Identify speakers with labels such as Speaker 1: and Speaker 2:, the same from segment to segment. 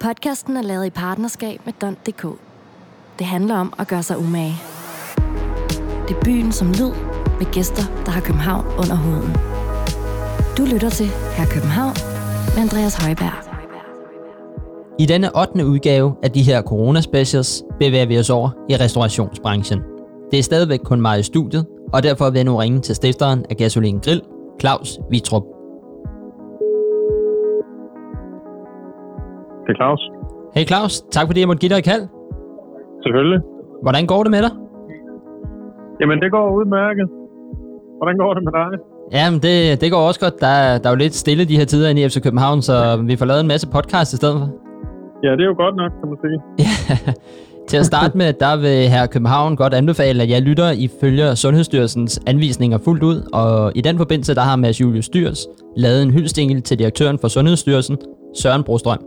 Speaker 1: Podcasten er lavet i partnerskab med Don.dk. Det handler om at gøre sig umage. Det er byen som lyd, med gæster, der har København under huden. Du lytter til Her København med Andreas Højberg.
Speaker 2: I denne 8. udgave af de her corona-specials bevæger vi os over i restaurationsbranchen. Det er stadigvæk kun mig i studiet, og derfor vil jeg nu ringe til stifteren af Gasolin Grill, Claus Vitrup.
Speaker 3: Det er Claus.
Speaker 2: Hey Claus, tak fordi jeg måtte give dig et kald.
Speaker 3: Selvfølgelig.
Speaker 2: Hvordan går det med dig?
Speaker 3: Jamen, det går udmærket. Hvordan går det med dig?
Speaker 2: Jamen, det, det går også godt. Der, er- der er jo lidt stille de her tider inde i FC København, så vi får lavet en masse podcast i stedet for.
Speaker 3: Ja, det er jo godt nok, kan man sige.
Speaker 2: Til at starte med, der vil her København godt anbefale, at jeg lytter i følger Sundhedsstyrelsens anvisninger fuldt ud, og i den forbindelse, der har Mads Julius Styrs lavet en hyldestingel til direktøren for Sundhedsstyrelsen, Søren Brostrøm.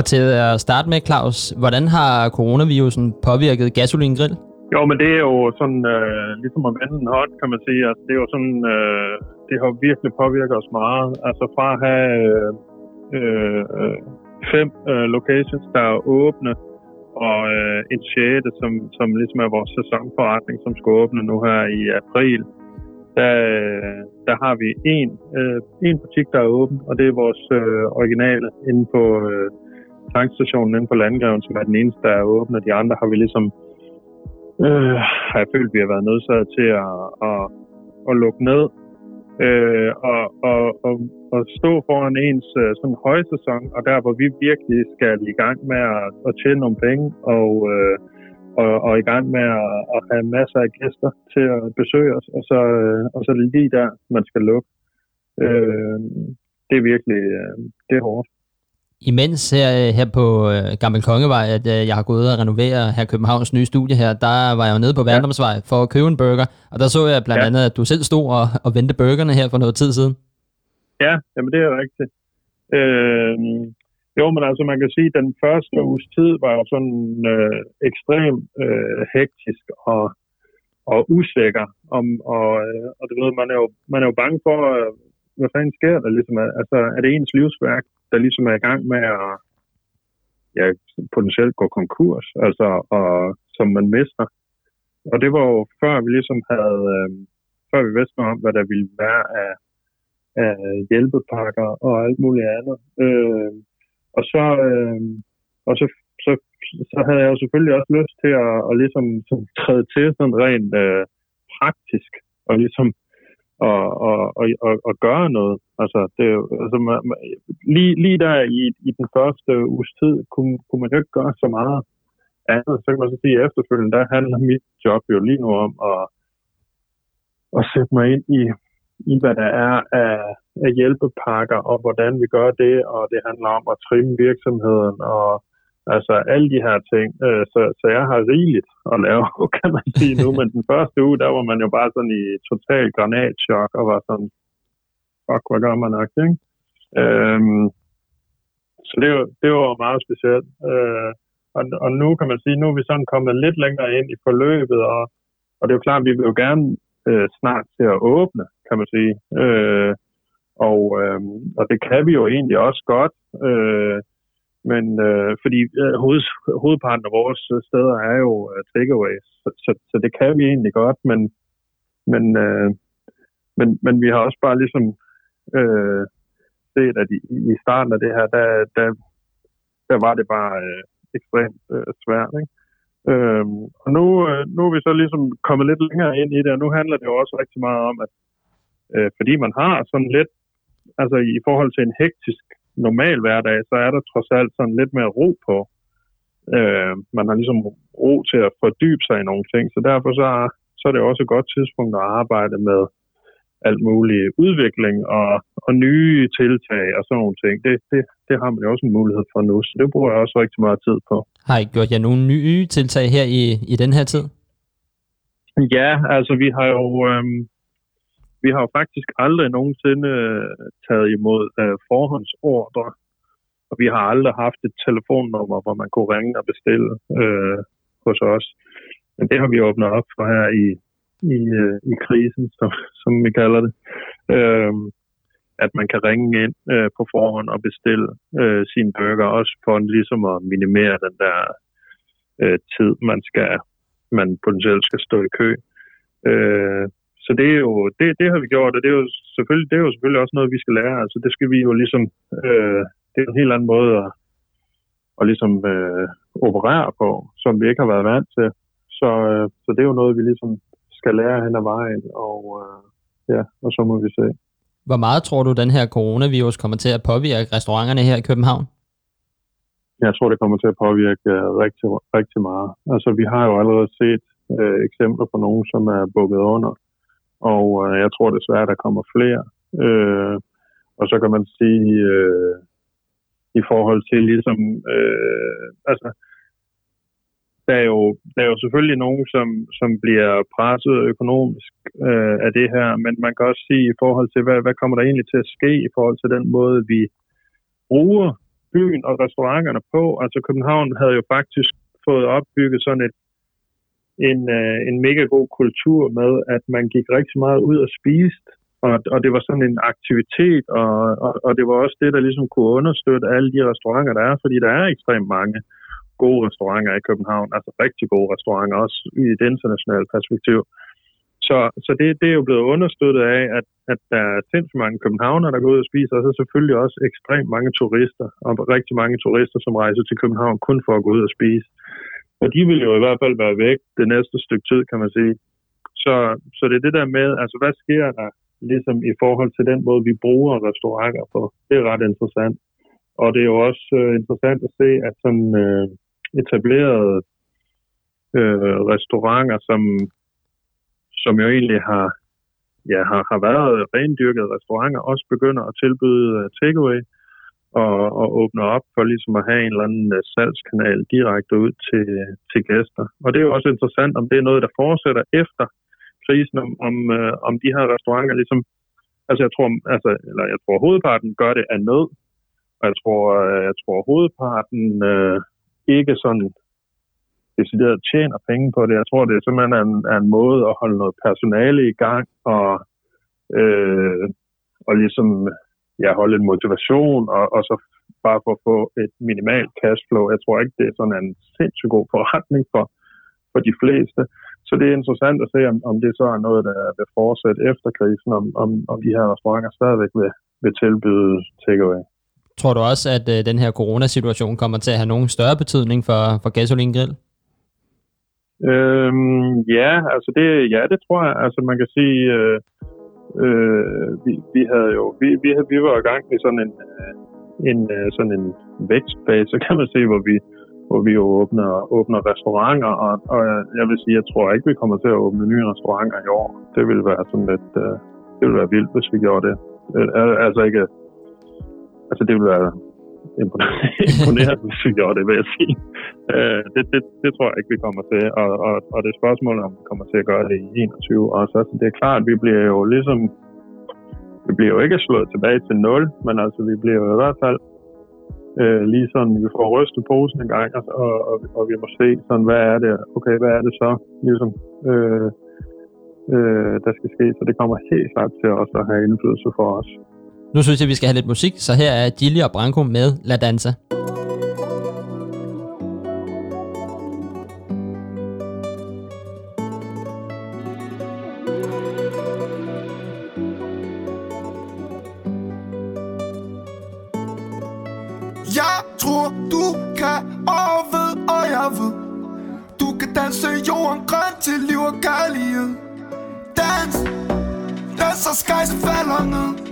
Speaker 2: Og til at starte med, Claus, hvordan har coronavirusen påvirket Gasolin Grill?
Speaker 3: Jo, men det er jo sådan, øh, ligesom at vende en hånd, kan man sige. Altså, det er jo sådan, øh, det har virkelig påvirket os meget. Altså fra at have øh, øh, fem øh, locations, der er åbne, og øh, en sjette, som, som ligesom er vores sæsonforretning, som skal åbne nu her i april. Der, øh, der har vi en, øh, en butik, der er åben, og det er vores øh, originale inde på øh, tankstationen inde på Landgreven, som er den eneste, der er åben, og de andre har vi ligesom øh, har jeg følt, vi har været nødsaget til at, at, at lukke ned. Øh, og, og, og, og stå foran ens øh, sådan højsæson, og der, hvor vi virkelig skal i gang med at, at tjene nogle penge, og, øh, og, og i gang med at, at have masser af gæster til at besøge os, og så, øh, og så det lige der, man skal lukke. Øh, det er virkelig øh, det er hårdt.
Speaker 2: Imens her, her på øh, Gammel Kongevej, at øh, jeg har gået og renovere her Københavns nye studie her, der var jeg jo nede på Værndomsvej for at købe en burger, og der så jeg blandt
Speaker 3: Ja.
Speaker 2: andet, at du selv stod og, og vendte burgerne her for noget tid siden.
Speaker 3: Ja, jamen det er rigtigt. Øh, jo, men altså man kan sige, at den første uges tid var jo sådan øh, ekstremt øh, hektisk og, og usikker. Om, og, øh, og du ved, man er jo, man er jo bange for, øh, hvad fanden sker der ligesom? Altså, er det ens livsværk, der ligesom er i gang med at ja, potentielt gå konkurs, altså, og, som man mister. Og det var jo før vi ligesom havde, øh, før vi vidste noget om, hvad der ville være af, af hjælpepakker og alt muligt andet. Øh, og så, øh, og så, så, så havde jeg jo selvfølgelig også lyst til at, at ligesom sådan, træde til sådan rent øh, praktisk, og ligesom og, og, og, og, og gøre noget. Altså, det, er altså man, man, lige, lige der i, i den første uges tid, kunne, kunne man jo ikke gøre så meget andet. Så kan man så sige, at efterfølgende, der handler mit job jo lige nu om at, at sætte mig ind i, i hvad der er af, af hjælpepakker, og hvordan vi gør det, og det handler om at trimme virksomheden, og altså alle de her ting. Øh, Så, så jeg har rigeligt at lave, kan man sige nu, men den første uge, der var man jo bare sådan i total granatchok, og var sådan, fuck, hvad gør man nok, ikke? Øhm, så det, det var meget specielt. Øh, og, og nu kan man sige, nu er vi sådan kommet lidt længere ind i forløbet, og, og det er jo klart, at vi vil jo gerne øh, snart til at åbne, kan man sige. Øh, og, øh, og det kan vi jo egentlig også godt. Øh, men øh, fordi øh, hoved, hovedparten af vores øh, steder er jo øh, takeaways, så, så, så det kan vi egentlig godt, men, men, øh, men, men vi har også bare ligesom øh, set, at i, i starten af det her, der, der, der var det bare øh, ekstremt øh, svært. Ikke? Øh, og nu, øh, nu er vi så ligesom kommet lidt længere ind i det, og nu handler det jo også rigtig meget om, at øh, fordi man har sådan lidt, altså i forhold til en hektisk normal hverdag, så er der trods alt sådan lidt mere ro på. Øh, man har ligesom ro til at fordybe sig i nogle ting, så derfor så, er- så er det også et godt tidspunkt at arbejde med alt mulig udvikling og, og nye tiltag og sådan nogle ting. Det, det, det har man jo også en mulighed for nu, så det bruger jeg også rigtig meget tid på.
Speaker 2: Har I gjort jer nogle nye tiltag her i, i den her tid?
Speaker 3: Ja, altså vi har jo øhm, vi har jo faktisk aldrig nogensinde øh, taget imod øh, forhåndsordre og vi har aldrig haft et telefonnummer, hvor man kunne ringe og bestille øh, hos os. Men det har vi åbnet op for her i, i, øh, i krisen, som, som vi kalder det. Øh, at man kan ringe ind øh, på forhånd og bestille øh, sine burger, også for ligesom at minimere den der øh, tid, man skal man potentielt skal stå i kø. Øh, så det er jo, det, det har vi gjort, og det er jo selvfølgelig, det er jo selvfølgelig også noget, vi skal lære. Altså det skal vi jo ligesom, øh, det er en helt anden måde at, at ligesom øh, operere på, som vi ikke har været vant til. Så, øh, så det er jo noget, vi ligesom skal lære hen ad vejen, og øh, ja, og så må vi se.
Speaker 2: Hvor meget tror du, den her coronavirus kommer til at påvirke restauranterne her i København?
Speaker 3: Jeg tror, det kommer til at påvirke øh, rigtig, rigtig meget. Altså, vi har jo allerede set øh, eksempler på nogen, som er bukket under, og øh, jeg tror desværre, der kommer flere. Øh, og så kan man sige, øh, i forhold til ligesom, øh, altså, der er, jo, der er jo selvfølgelig nogen, som, som bliver presset økonomisk øh, af det her, men man kan også sige i forhold til, hvad, hvad kommer der egentlig til at ske i forhold til den måde, vi bruger byen og restauranterne på. Altså København havde jo faktisk fået opbygget sådan et, en, øh, en mega god kultur med, at man gik rigtig meget ud og spiste, og, og det var sådan en aktivitet, og, og, og det var også det, der ligesom kunne understøtte alle de restauranter, der er, fordi der er ekstremt mange gode restauranter i København, altså rigtig gode restauranter, også i et internationalt perspektiv. Så, så det, det er jo blevet understøttet af, at, at der er sindssygt mange københavnere, der går ud og spiser, og så selvfølgelig også ekstremt mange turister, og rigtig mange turister, som rejser til København kun for at gå ud og spise. Og de vil jo i hvert fald være væk det næste stykke tid, kan man sige. Så, så det er det der med, altså hvad sker der ligesom i forhold til den måde, vi bruger restauranter på? Det er ret interessant. Og det er jo også øh, interessant at se, at sådan, øh, etablerede øh, restauranter, som, som jo egentlig har, ja, har, har været rendyrkede restauranter, også begynder at tilbyde uh, takeaway og, og åbner op for ligesom at have en eller anden øh, salgskanal direkte ud til, til gæster. Og det er jo også interessant, om det er noget, der fortsætter efter krisen, om, om, øh, om de her restauranter ligesom, altså jeg tror, altså, eller jeg tror hovedparten gør det af nød, og jeg tror, øh, jeg tror hovedparten øh, ikke sådan decideret tjener penge på det. Jeg tror, det er simpelthen er en, er en måde at holde noget personale i gang og, øh, og ligesom ja, holde en motivation og, og så bare for at få et minimalt cashflow. Jeg tror ikke, det er sådan en sindssygt god forretning for, for de fleste. Så det er interessant at se, om, om det så er noget, der vil fortsætte efter krisen, om, om, om de her restauranter stadigvæk vil, vil tilbyde takeaway.
Speaker 2: Tror du også, at øh, den her coronasituation kommer til at have nogen større betydning for, for Gasolin Grill?
Speaker 3: Øhm, ja, altså det, ja, det tror jeg. Altså man kan sige, øh, øh, vi, vi havde jo, vi, vi, vi var i gang med sådan en, øh, en, øh, sådan en vækstfase, kan man sige, hvor vi, hvor vi jo åbner, åbner restauranter, og, og jeg vil sige, jeg tror ikke, vi kommer til at åbne nye restauranter i år. Det ville være sådan lidt, øh, det ville være vildt, hvis vi gjorde det. Øh, altså ikke altså det ville være imponerende, synes jeg, det, vil jeg sige. Øh, det, det, det tror jeg ikke, vi kommer til. Og, og, og det er spørgsmålet, om vi kommer til at gøre det i 21 Og så det er klart, vi bliver jo ligesom... Vi bliver jo ikke slået tilbage til 0, men altså, vi bliver jo i hvert fald øh, lige sådan, vi får rystet posen en gang, og, og, og, og vi må se, sådan, hvad er det, okay, hvad er det så, ligesom, øh, øh, der skal ske. Så det kommer helt klart til også at have indflydelse for os.
Speaker 2: Nu synes jeg, vi skal have lidt musik, så her er Gilly og Branko med La Danza.
Speaker 4: Jeg tror, du kan og ved, og jeg ved. Du kan danse jorden grøn til liv og kærlighed. Dans, dans og skies falder ned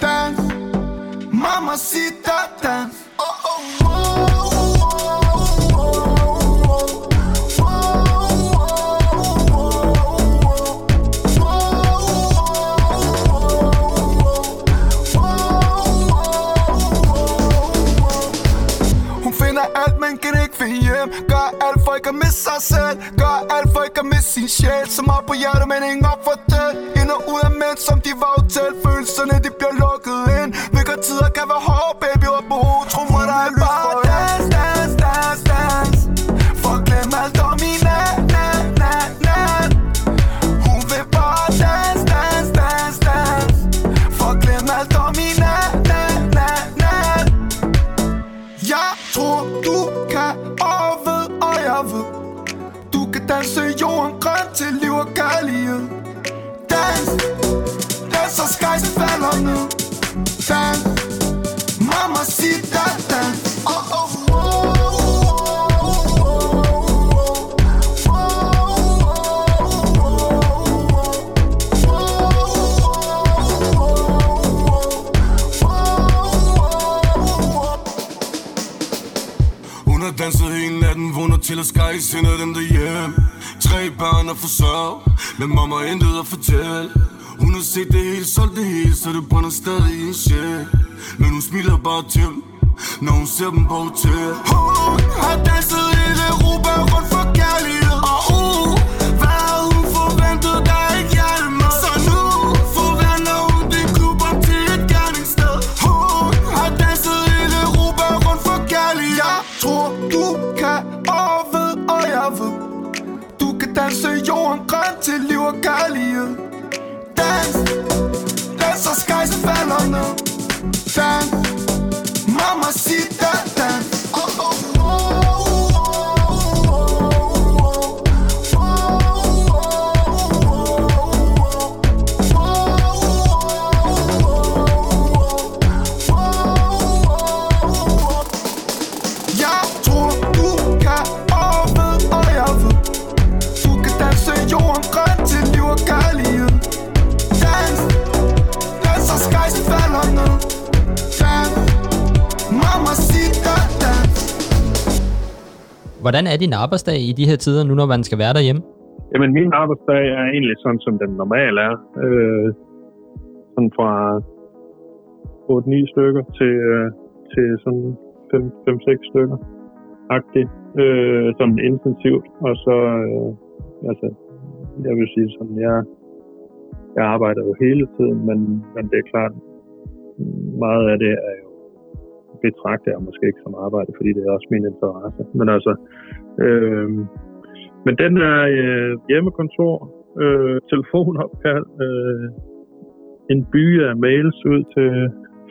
Speaker 4: dance. Mamacita dance. Oh, oh, oh. alt, men kan ikke finde hjem Gør alt for ikke at miste sig selv. Gør alt for ikke at miste sin sjæl. Så meget på hjertet, men ingen op for det. Ind og ud af mænd, som de var hotel Følelserne, de bliver lukket ind. Hvilke tider kan være hårde, baby, op på hovedet Tro mig, der er lys for så og skejsen falder nu Fan mama sig der dans oh, oh,
Speaker 5: danset hele natten, vågner til at skære, sender dem derhjem Tre børn at forsørge, men mamma intet at fortælle hun har set det hele, solgt det hele, så det brænder stadig i en sjæl. Men hun smiler bare til dem, når hun ser dem på hotel.
Speaker 4: Hun har danset hele Europa rundt mama
Speaker 2: Hvordan er din arbejdsdag i de her tider, nu når man skal være derhjemme?
Speaker 3: Jamen, min arbejdsdag er egentlig sådan, som den normale er. Øh, sådan fra 8-9 stykker til, øh, til sådan 5-6 stykker. Agtigt. Øh, sådan intensivt. Og så, øh, altså, jeg vil sige sådan, jeg, jeg arbejder jo hele tiden, men, men det er klart, meget af det er jo betragter jeg måske ikke som arbejde, fordi det er også min interesse. Men altså, øh, men den er øh, hjemmekontor, øh, telefonopkald, øh, en by af mails ud til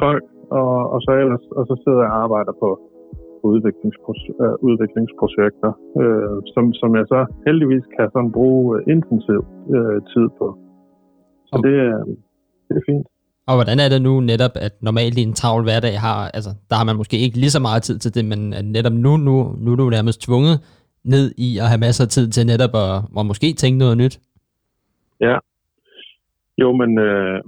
Speaker 3: folk, og, og så ellers, og så sidder jeg og arbejder på udviklingspro- øh, udviklingsprojekter, øh, som, som jeg så heldigvis kan sådan bruge øh, intensiv øh, tid på. Så det, er, det er fint.
Speaker 2: Og hvordan er det nu netop, at normalt i en travl hverdag har, altså der har man måske ikke lige så meget tid til det, men at netop nu, nu, nu er du nærmest tvunget ned i at have masser af tid til netop at, at måske tænke noget nyt.
Speaker 3: Ja. Jo, men øh,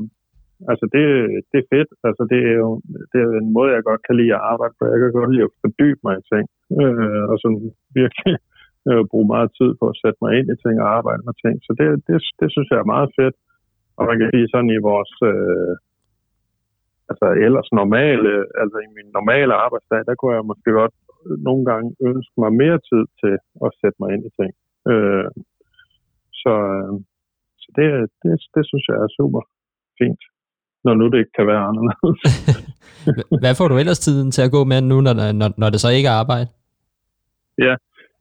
Speaker 3: altså det, det er fedt. Altså det er jo det er en måde, jeg godt kan lide at arbejde på. Jeg kan godt lide at fordybe mig i ting. Øh, og sådan virkelig øh, bruge meget tid på at sætte mig ind i ting og arbejde med ting. Så det, det, det synes jeg er meget fedt. Og man kan sige sådan i vores... Øh, altså ellers normale, altså i min normale arbejdsdag, der kunne jeg måske godt nogle gange ønske mig mere tid til at sætte mig ind i ting. Øh, så, øh, så det, det, det synes jeg er super fint, når nu det ikke kan være anderledes.
Speaker 2: Hvad får du ellers tiden til at gå med nu, når, når, når det så ikke er arbejde?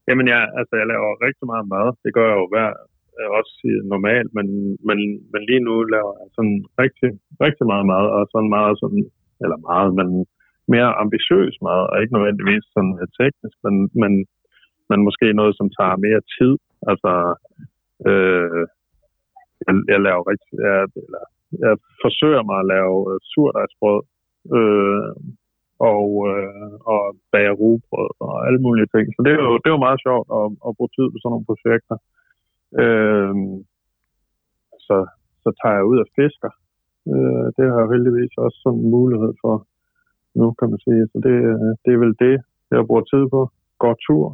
Speaker 3: Jamen jeg, altså, jeg laver rigtig meget mad. Det gør jeg jo hver, øh, også normalt, men, men, men lige nu laver jeg sådan rigtig, rigtig meget mad, og sådan meget sådan, eller meget, men mere ambitiøs mad, og ikke nødvendigvis sådan øh, teknisk, men, men, men måske noget, som tager mere tid. Altså, øh, jeg, jeg laver rigtig, jeg, eller, jeg forsøger mig at lave øh, surdejsbrød, øh, og, øh, og bage rugbrød og alle mulige ting. Så det er jo, det er jo meget sjovt at, at bruge tid på sådan nogle projekter. Øh, så, så tager jeg ud og fisker. Øh, det har jeg heldigvis også sådan en mulighed for nu, kan man sige. Så det, det er vel det, jeg bruger tid på. Går tur.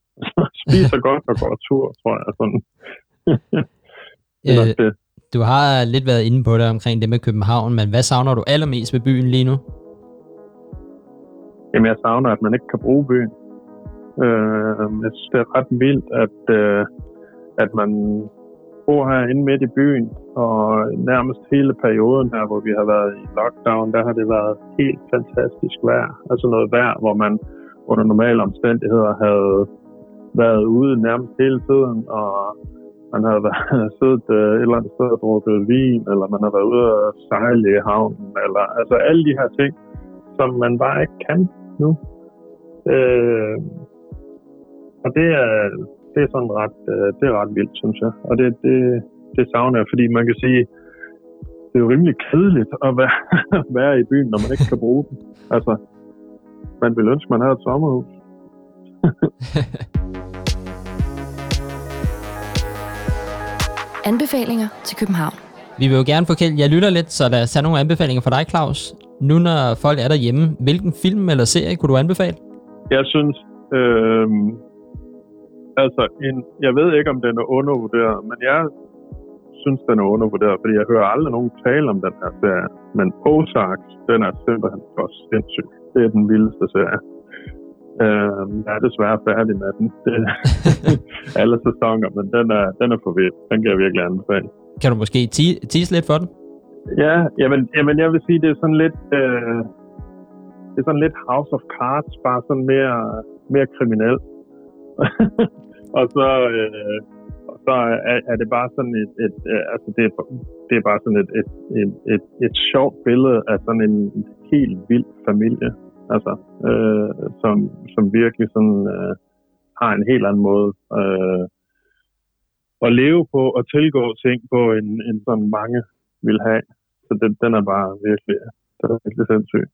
Speaker 3: Spiser godt og går tur, tror jeg. Sådan. det
Speaker 2: Øh, du har lidt været inde på det omkring det med København, men hvad savner du allermest ved byen lige nu?
Speaker 3: jamen jeg savner, at man ikke kan bruge byen. Øh, jeg synes, det er ret vildt, at, øh, at man bor herinde midt i byen, og nærmest hele perioden her, hvor vi har været i lockdown, der har det været helt fantastisk vejr. Altså noget vejr, hvor man under normale omstændigheder havde været ude nærmest hele tiden, og man har været, siddet øh, et eller andet sted og drukket vin, eller man har været ude og sejle i havnen, eller altså alle de her ting, som man bare ikke kan nu. Øh, og det er, det er sådan ret, øh, det er ret vildt, synes jeg. Og det, det, det savner jeg, fordi man kan sige, det er jo rimelig kedeligt at være, være i byen, når man ikke kan bruge den. Altså, man vil ønske, man havde et sommerhus.
Speaker 1: Anbefalinger til København.
Speaker 2: Vi vil jo gerne forkælde, jeg lytter lidt, så lad os tage nogle anbefalinger fra dig, Claus. Nu når folk er derhjemme, hvilken film eller serie kunne du anbefale?
Speaker 3: Jeg synes, øh, altså, en, jeg ved ikke, om den er undervurderet, men jeg synes, den er undervurderet, fordi jeg hører aldrig nogen tale om den her serie. Men Ozark, den er simpelthen for sindssyg. Det er den vildeste serie. Øh, jeg er desværre færdig med den. Det, alle sæsoner, men den er, den er for vild. Den kan jeg virkelig anbefale.
Speaker 2: Kan du måske tease lidt for den?
Speaker 3: Ja, jamen, jamen jeg vil sige, det er sådan lidt... Øh, det er sådan lidt House of Cards, bare sådan mere, mere kriminel. og så, øh, og så er, er det bare sådan et, et, øh, altså det, er, det er bare sådan et, et, et, et, et sjovt billede af sådan en helt vild familie, altså, øh, som, som virkelig sådan, øh, har en helt anden måde øh, at leve på og tilgå ting på, end, end sådan mange vil have. Så den, den er bare virkelig, den er virkelig sindssyg.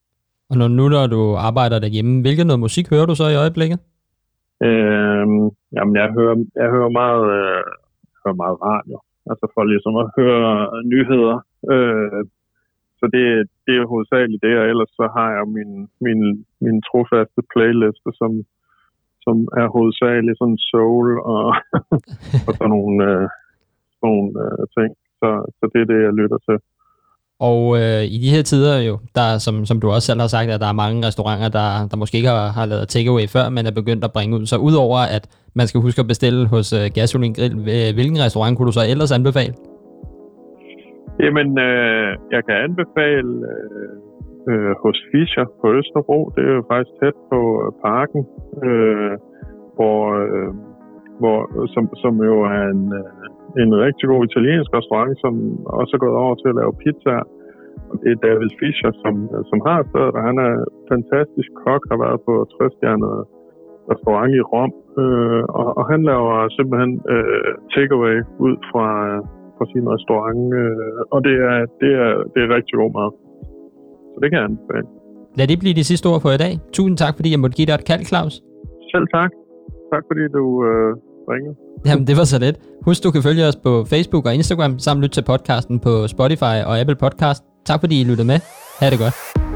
Speaker 2: Og når nu, når du arbejder derhjemme, hvilket noget musik hører du så i øjeblikket?
Speaker 3: Øh, jamen, jeg hører, jeg hører meget, øh, jeg hører meget radio. Altså for ligesom at høre nyheder. Øh, så det, det er hovedsageligt det, og ellers så har jeg min, min, min trofaste playliste, som, som er hovedsageligt sådan soul og, og sådan nogle, øh, sådan nogle øh, ting. Så, så det er det, jeg lytter til.
Speaker 2: Og øh, i de her tider jo, der, som, som du også selv har sagt, at der er mange restauranter, der, der måske ikke har, har lavet takeaway før, men er begyndt at bringe ud. Så udover at man skal huske at bestille hos øh, Gasolin Grill, øh, hvilken restaurant kunne du så ellers anbefale?
Speaker 3: Jamen, øh, jeg kan anbefale øh, øh, hos Fischer på Østerbro. Det er jo faktisk tæt på øh, parken, øh, hvor, øh, hvor, som, som jo er en, øh, en rigtig god italiensk restaurant, som også er gået over til at lave pizza. Det er David Fischer, som, som har stedet, og han er fantastisk kok, har været på 60 restaurant i Rom, øh, og, og han laver simpelthen øh, takeaway ud fra, fra sin restaurant, øh, og det er, det, er, det er rigtig god mad. Så det kan jeg anbefale.
Speaker 2: Lad det blive de sidste ord for i dag. Tusind tak, fordi jeg måtte give dig et kald, Claus.
Speaker 3: Selv tak. Tak, fordi du øh, ringet.
Speaker 2: Jamen, det var så let. Husk, du kan følge os på Facebook og Instagram, samt lytte til podcasten på Spotify og Apple Podcast. Tak fordi I lyttede med. Ha' det godt.